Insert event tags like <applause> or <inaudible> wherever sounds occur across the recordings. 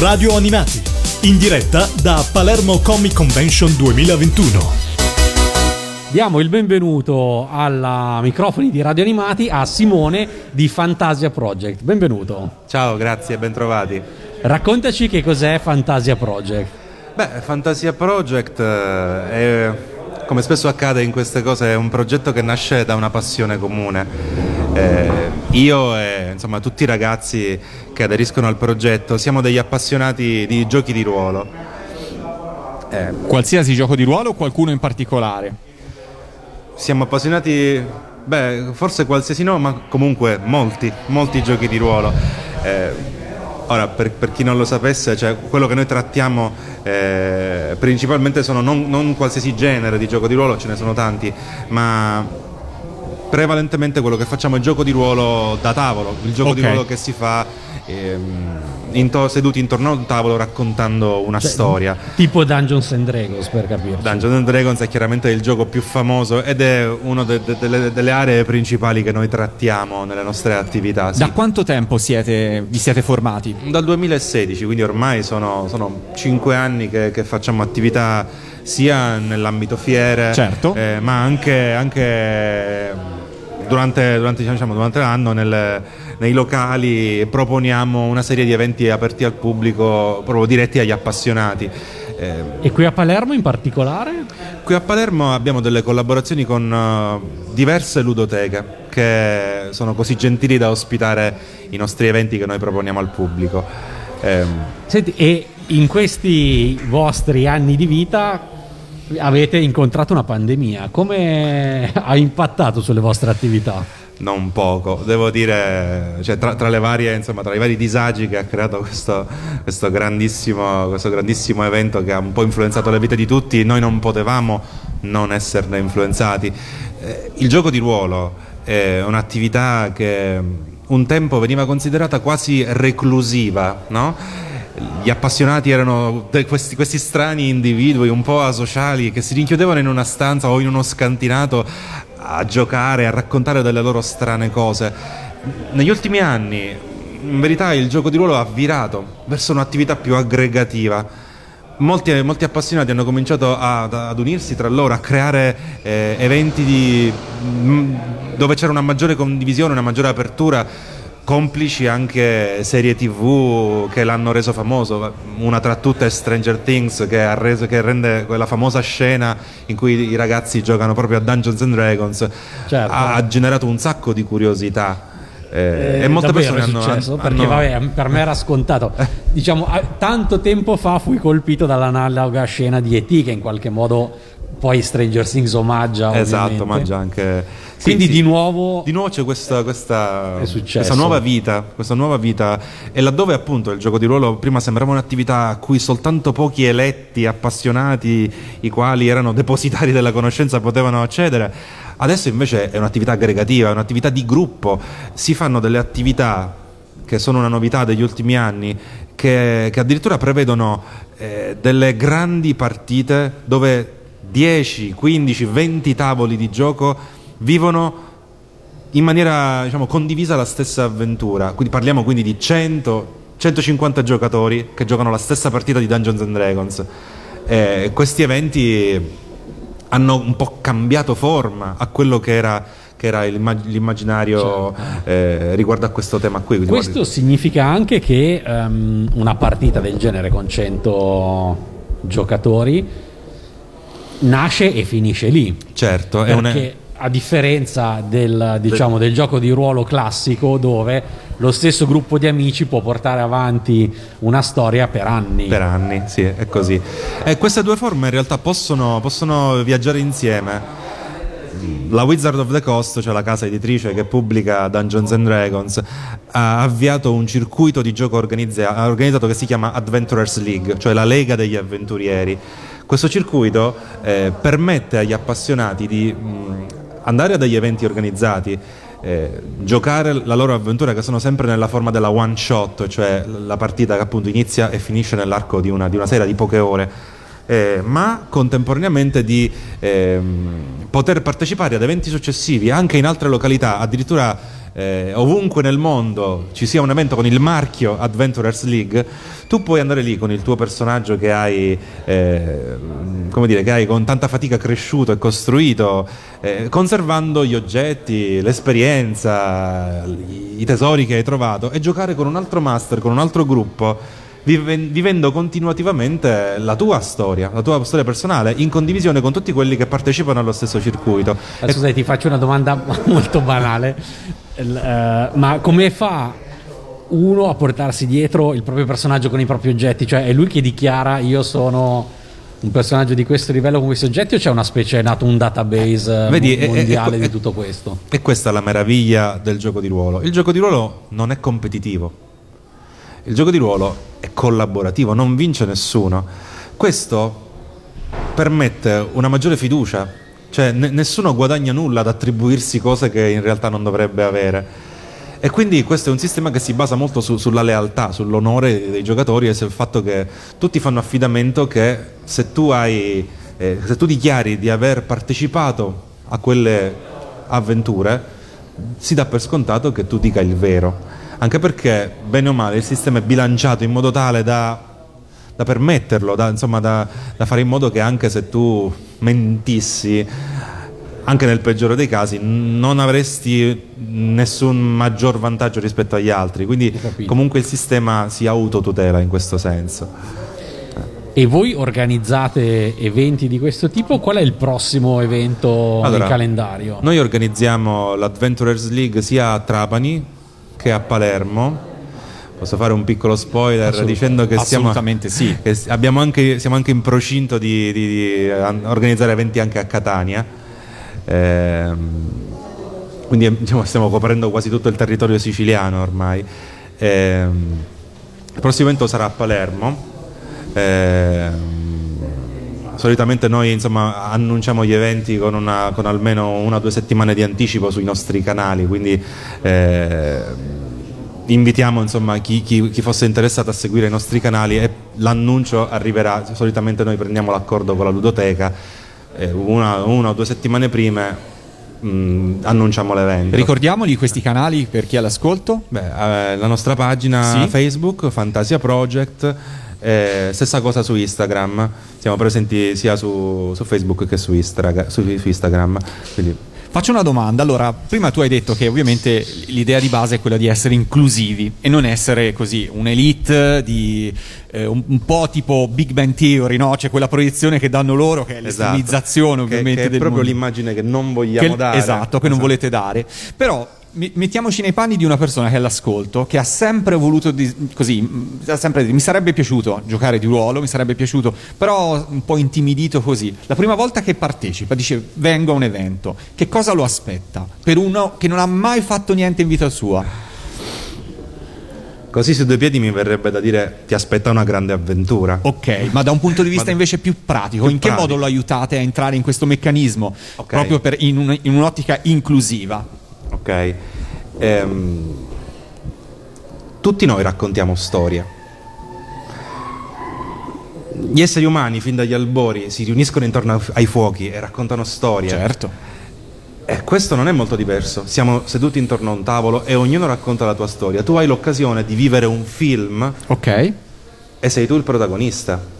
Radio Animati, in diretta da Palermo Comic Convention 2021. Diamo il benvenuto alla microfoni di Radio Animati a Simone di Fantasia Project. Benvenuto. Ciao, grazie, bentrovati. Raccontaci che cos'è Fantasia Project. Beh, Fantasia Project eh, è, come spesso accade in queste cose, è un progetto che nasce da una passione comune. Eh, io e insomma, tutti i ragazzi che aderiscono al progetto siamo degli appassionati di giochi di ruolo. Eh, Qualsiasi gioco di ruolo o qualcuno in particolare? Siamo appassionati, beh, forse qualsiasi no, ma comunque molti, molti giochi di ruolo. Eh, Ora, per, per, chi non lo sapesse, cioè, quello che noi trattiamo eh, principalmente sono non, non, qualsiasi genere di gioco di ruolo, ce ne sono tanti, ma prevalentemente quello che facciamo è gioco di ruolo da tavolo, il gioco okay. di ruolo che si fa ehm, into, seduti intorno a un tavolo raccontando una cioè, storia. Tipo Dungeons and Dragons per capire. Dungeons and Dragons è chiaramente il gioco più famoso ed è una de, de, de, delle aree principali che noi trattiamo nelle nostre attività. Sì. Da quanto tempo siete, vi siete formati? Dal 2016, quindi ormai sono, sono 5 anni che, che facciamo attività sia nell'ambito fiere, certo. eh, ma anche, anche durante, durante, diciamo, durante l'anno nel, nei locali proponiamo una serie di eventi aperti al pubblico proprio diretti agli appassionati. Eh, e qui a Palermo in particolare? Qui a Palermo abbiamo delle collaborazioni con uh, diverse ludoteche che sono così gentili da ospitare i nostri eventi che noi proponiamo al pubblico. Eh, Senti, e in questi vostri anni di vita avete incontrato una pandemia, come ha impattato sulle vostre attività? Non poco, devo dire, cioè, tra, tra, varie, insomma, tra, i vari disagi che ha creato questo, questo, grandissimo, questo grandissimo evento che ha un po' influenzato le vite di tutti, noi non potevamo non esserne influenzati. Eh, il gioco di ruolo è un'attività che un tempo veniva considerata quasi reclusiva, no? Gli appassionati erano questi, questi, strani individui un po' asociali che si rinchiudevano in una stanza o in uno scantinato a giocare, a raccontare delle loro strane cose. Negli ultimi anni, in verità, il gioco di ruolo ha virato verso un'attività più aggregativa. Molti, molti appassionati hanno cominciato ad, ad, unirsi tra loro, a creare eh, eventi di, dove c'era una maggiore condivisione, una maggiore apertura complici anche serie tv che l'hanno reso famoso, una tra tutte è Stranger Things che, reso, che, rende quella famosa scena in cui i ragazzi giocano proprio a Dungeons and Dragons, certo. ha, generato un sacco di curiosità. Eh, eh, e molte persone hanno, successo, hanno, perché vabbè, per me era scontato. diciamo, tanto tempo fa fui colpito dall'analoga scena di ET che in qualche modo poi Stranger Things omaggia. Esatto, omaggia anche. Sì, Quindi sì. di nuovo. Di nuovo c'è questa, questa, questa, nuova vita, questa nuova vita. E laddove appunto il gioco di ruolo prima sembrava un'attività a cui soltanto pochi eletti, appassionati, i quali erano depositari della conoscenza, potevano accedere. Adesso invece è un'attività aggregativa, è un'attività di gruppo. Si fanno delle attività che sono una novità degli ultimi anni, che, che addirittura prevedono eh, delle grandi partite dove 10, 15, 20 tavoli di gioco vivono in maniera diciamo, condivisa la stessa avventura. Quindi parliamo quindi di 100, 150 giocatori che giocano la stessa partita di Dungeons and Dragons. Eh, questi eventi hanno un po' cambiato forma a quello che era, che era l'immaginario certo. eh, riguardo a questo tema qui. Quindi questo guarda... significa anche che um, una partita del genere con 100 giocatori nasce e finisce lì. Certo, perché una... a differenza del, diciamo, del gioco di ruolo classico dove lo stesso gruppo di amici può portare avanti una storia per anni. Per anni, sì, è così. E queste due forme in realtà possono, possono viaggiare insieme. La Wizard of the Coast, cioè la casa editrice che pubblica Dungeons and Dragons, ha avviato un circuito di gioco organizzato che si chiama Adventurers League, cioè la Lega degli Avventurieri questo circuito eh, permette agli appassionati di mh, andare a degli eventi organizzati, eh, giocare la loro avventura che sono sempre nella forma della one shot, cioè la partita che appunto inizia e finisce nell'arco di una, di una sera di poche ore. Eh, ma contemporaneamente di eh, poter partecipare ad eventi successivi anche in altre località, addirittura eh, ovunque nel mondo ci sia un evento con il marchio Adventurers League, tu puoi andare lì con il tuo personaggio che hai, eh, come dire, che hai con tanta fatica cresciuto e costruito, eh, conservando gli oggetti, l'esperienza, i tesori che hai trovato e giocare con un altro master, con un altro gruppo vivendo continuativamente la tua storia, la tua storia personale, in condivisione con tutti quelli che partecipano allo stesso circuito. Scusate, ti faccio una domanda <laughs> molto banale, uh, ma come fa uno a portarsi dietro il proprio personaggio con i propri oggetti? Cioè è lui che dichiara io sono un personaggio di questo livello con questi oggetti o c'è una specie, è nato un database Vedi, mondiale è, è, è, di tutto questo? E questa è la meraviglia del gioco di ruolo. Il gioco di ruolo non è competitivo il gioco di ruolo è collaborativo, non vince nessuno. Questo permette una maggiore fiducia, cioè n- nessuno guadagna nulla ad attribuirsi cose che in realtà non dovrebbe avere. E quindi questo è un sistema che si basa molto su, sulla lealtà, sull'onore dei giocatori e sul fatto che tutti fanno affidamento che se tu, hai, eh, se tu dichiari di aver partecipato a quelle avventure, si dà per scontato che tu dica il vero anche perché, bene o male, il sistema è bilanciato in modo tale da, da permetterlo, da, insomma, da, da fare in modo che anche se tu mentissi, anche nel peggiore dei casi, non avresti nessun maggior vantaggio rispetto agli altri. Quindi comunque il sistema si autotutela in questo senso. E voi organizzate eventi di questo tipo? Qual è il prossimo evento allora, nel calendario? Noi organizziamo l'Adventurers League sia a Trapani che a Palermo. Posso fare un piccolo spoiler Assolut- dicendo che, siamo, sì. che anche, siamo anche in procinto di, di, di, organizzare eventi anche a Catania. Eh, quindi diciamo, stiamo coprendo quasi tutto il territorio siciliano ormai. Eh, il prossimo evento sarà a Palermo. Eh, solitamente noi insomma, annunciamo gli eventi con, una, con, almeno una o due settimane di anticipo sui nostri canali, quindi eh, invitiamo insomma, chi, chi, chi, fosse interessato a seguire i nostri canali e l'annuncio arriverà, solitamente noi prendiamo l'accordo con la ludoteca, eh, una, una o due settimane prima Mm, annunciamo l'evento. Ricordiamoli questi canali per chi è all'ascolto? Beh, eh, la nostra pagina sì. Facebook, Fantasia Project, eh, stessa cosa su Instagram, siamo presenti sia su, su Facebook che su, Istra, su, su Instagram. Quindi. Faccio una domanda, allora, prima tu hai detto che ovviamente l'idea di base è quella di essere inclusivi e non essere così un'elite di eh, un, un, po' tipo Big Bang Theory, no? C'è quella proiezione che danno loro che è esatto. l'estremizzazione ovviamente che, che è proprio mondo. l'immagine che non vogliamo che, dare. Esatto, che esatto. non volete dare. Però mettiamoci nei panni di una persona che è all'ascolto, che ha sempre voluto di, così, ha sempre mi sarebbe piaciuto giocare di ruolo, mi sarebbe piaciuto, però un po' intimidito così. La prima volta che partecipa, dice vengo a un evento, che cosa lo aspetta? Per uno che non ha mai fatto niente in vita sua. Così su due piedi mi verrebbe da dire ti aspetta una grande avventura. Ok, ma da un punto di vista invece più pratico, più in pratico. che modo lo aiutate a entrare in questo meccanismo okay. proprio per, in, un, in un'ottica inclusiva? Ok? Ehm, tutti noi raccontiamo storie. Gli esseri umani, fin dagli albori, si riuniscono intorno ai fuochi e raccontano storie. Certo. E questo non è molto diverso. Siamo seduti intorno a un tavolo e ognuno racconta la tua storia. Tu hai l'occasione di vivere un film. Ok. E sei tu il protagonista.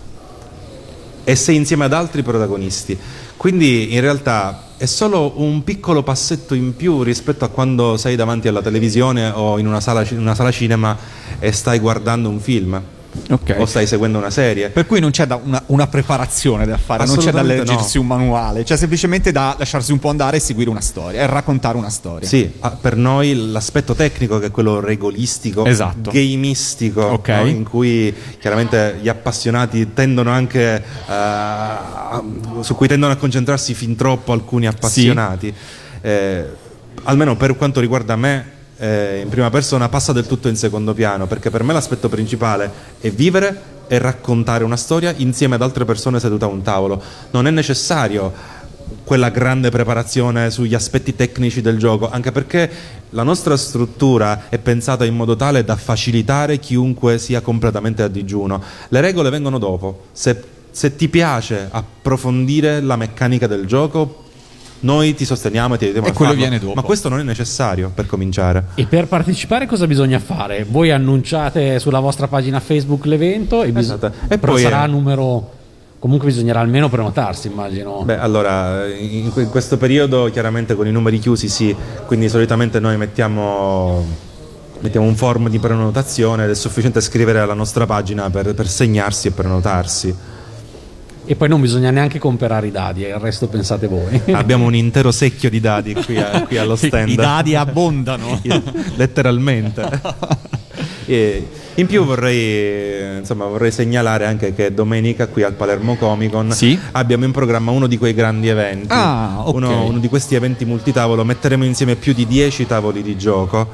E sei insieme ad altri protagonisti. Quindi in realtà è solo un piccolo passetto in più rispetto a quando sei davanti alla televisione o in una sala, una sala cinema e stai guardando un film. Okay. o stai seguendo una serie. Per cui non c'è una, una, preparazione da fare, non c'è da leggersi no. un manuale, c'è semplicemente da lasciarsi un po' andare e seguire una storia e raccontare una storia. Sì, per noi l'aspetto tecnico che è quello regolistico, esatto. gamistico, okay. no? in cui chiaramente gli appassionati tendono anche uh, su cui tendono a concentrarsi fin troppo alcuni appassionati. Sì. Eh, almeno per quanto riguarda me eh, in prima persona passa del tutto in secondo piano, perché per me l'aspetto principale è vivere e raccontare una storia insieme ad altre persone sedute a un tavolo. Non è necessario quella grande preparazione sugli aspetti tecnici del gioco, anche perché la nostra struttura è pensata in modo tale da facilitare chiunque sia completamente a digiuno. Le regole vengono dopo. Se, se ti piace approfondire la meccanica del gioco, noi ti sosteniamo e ti aiutiamo e a quello farlo. viene dopo. Ma questo non è necessario per cominciare. E per partecipare cosa bisogna fare? Voi annunciate sulla vostra pagina Facebook l'evento e, bis- Esatto. E però poi sarà è- numero comunque bisognerà almeno prenotarsi, immagino. Beh, allora, in, in questo periodo chiaramente con i numeri chiusi sì, quindi solitamente noi mettiamo, mettiamo un form di prenotazione ed è sufficiente scrivere alla nostra pagina per, per segnarsi e prenotarsi. E poi non bisogna neanche comprare i dadi, il resto pensate voi. <laughs> Abbiamo un intero secchio di dadi qui, a- qui allo stand. I dadi abbondano. <laughs> letteralmente. <laughs> E in più vorrei, insomma, vorrei segnalare anche che domenica qui al Palermo Comic Con Sì. abbiamo in programma uno di quei grandi eventi. Ah, ok. uno, uno di questi eventi multitavolo. Metteremo insieme più di 10 tavoli di gioco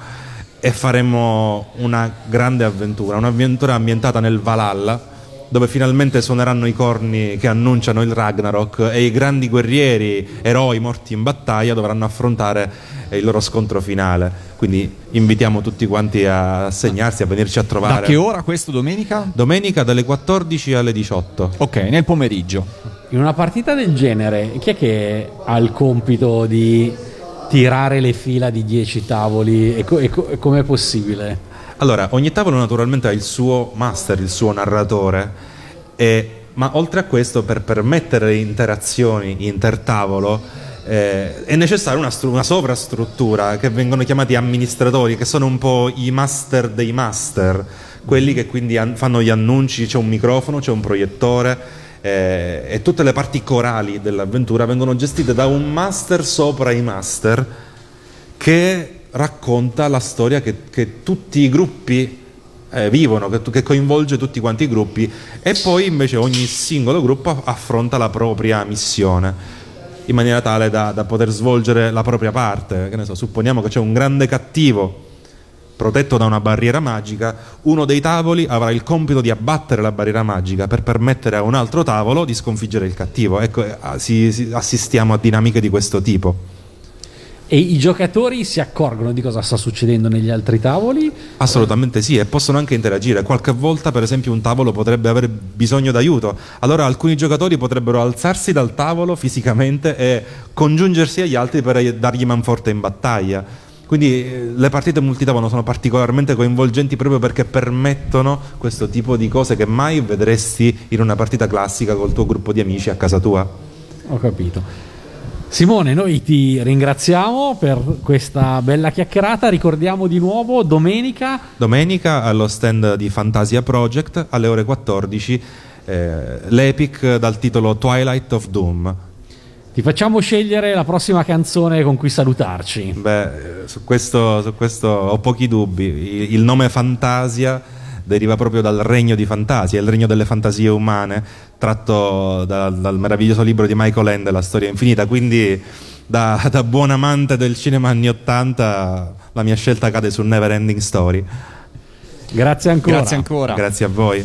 e faremo una grande avventura, un'avventura ambientata nel Valhalla dove finalmente suoneranno i corni che annunciano il Ragnarok e i grandi guerrieri, eroi morti in battaglia dovranno affrontare il loro scontro finale. Quindi invitiamo tutti quanti a segnarsi, a venirci a Da trovare. che ora questo domenica? Domenica dalle 14 alle 18. Ok, nel pomeriggio. In una partita del genere, chi è che ha il compito di tirare le fila di 10 tavoli e, co- e co- e com'è possibile? Allora, ogni tavolo naturalmente ha il suo master, il suo narratore, e- ma oltre a questo, per permettere interazioni intertavolo, eh, è necessaria una, stru- una sovrastruttura che vengono chiamati amministratori, che sono un po' i master dei master, quelli che quindi an- fanno gli annunci, c'è un microfono, c'è un proiettore. eh, e tutte le parti corali dell'avventura vengono gestite da un master sopra i master che racconta la storia che, che tutti i gruppi eh, vivono, che, che coinvolge tutti quanti i gruppi e poi invece ogni singolo gruppo affronta la propria missione in maniera tale da, da poter svolgere la propria parte. Che so, supponiamo che c'è un grande cattivo protetto da una barriera magica, uno dei tavoli avrà il compito di abbattere la barriera magica per permettere a un altro tavolo di sconfiggere il cattivo. Ecco, eh, si- si- assistiamo a dinamiche di questo tipo. E i giocatori si accorgono di cosa sta succedendo negli altri tavoli? Assolutamente sì, e possono anche interagire. Qualche volta, per esempio, un tavolo potrebbe avere bisogno d'aiuto. Allora alcuni giocatori potrebbero alzarsi dal tavolo fisicamente e congiungersi agli altri per dargli manforte in battaglia. Quindi eh, le partite multitavolo sono particolarmente coinvolgenti proprio perché permettono questo tipo di cose che mai vedresti in una partita classica col tuo gruppo di amici a casa tua. Ho capito. Simone, noi ti ringraziamo per questa bella chiacchierata. Ricordiamo di nuovo domenica Domenica allo stand di Fantasia Project alle ore 14 eh, l'Epic dal titolo Twilight of Doom. ti facciamo scegliere la prossima canzone con cui salutarci. Beh, eh, su questo, su questo ho pochi dubbi. Il nome Fantasia deriva proprio dal regno di fantasia, il regno delle fantasie umane, tratto da- dal meraviglioso libro di Michael Ende, La storia infinita. Quindi, da, da buon amante del cinema anni 80, la mia scelta cade su Never Ending Story. Grazie ancora. Grazie ancora. Grazie a voi.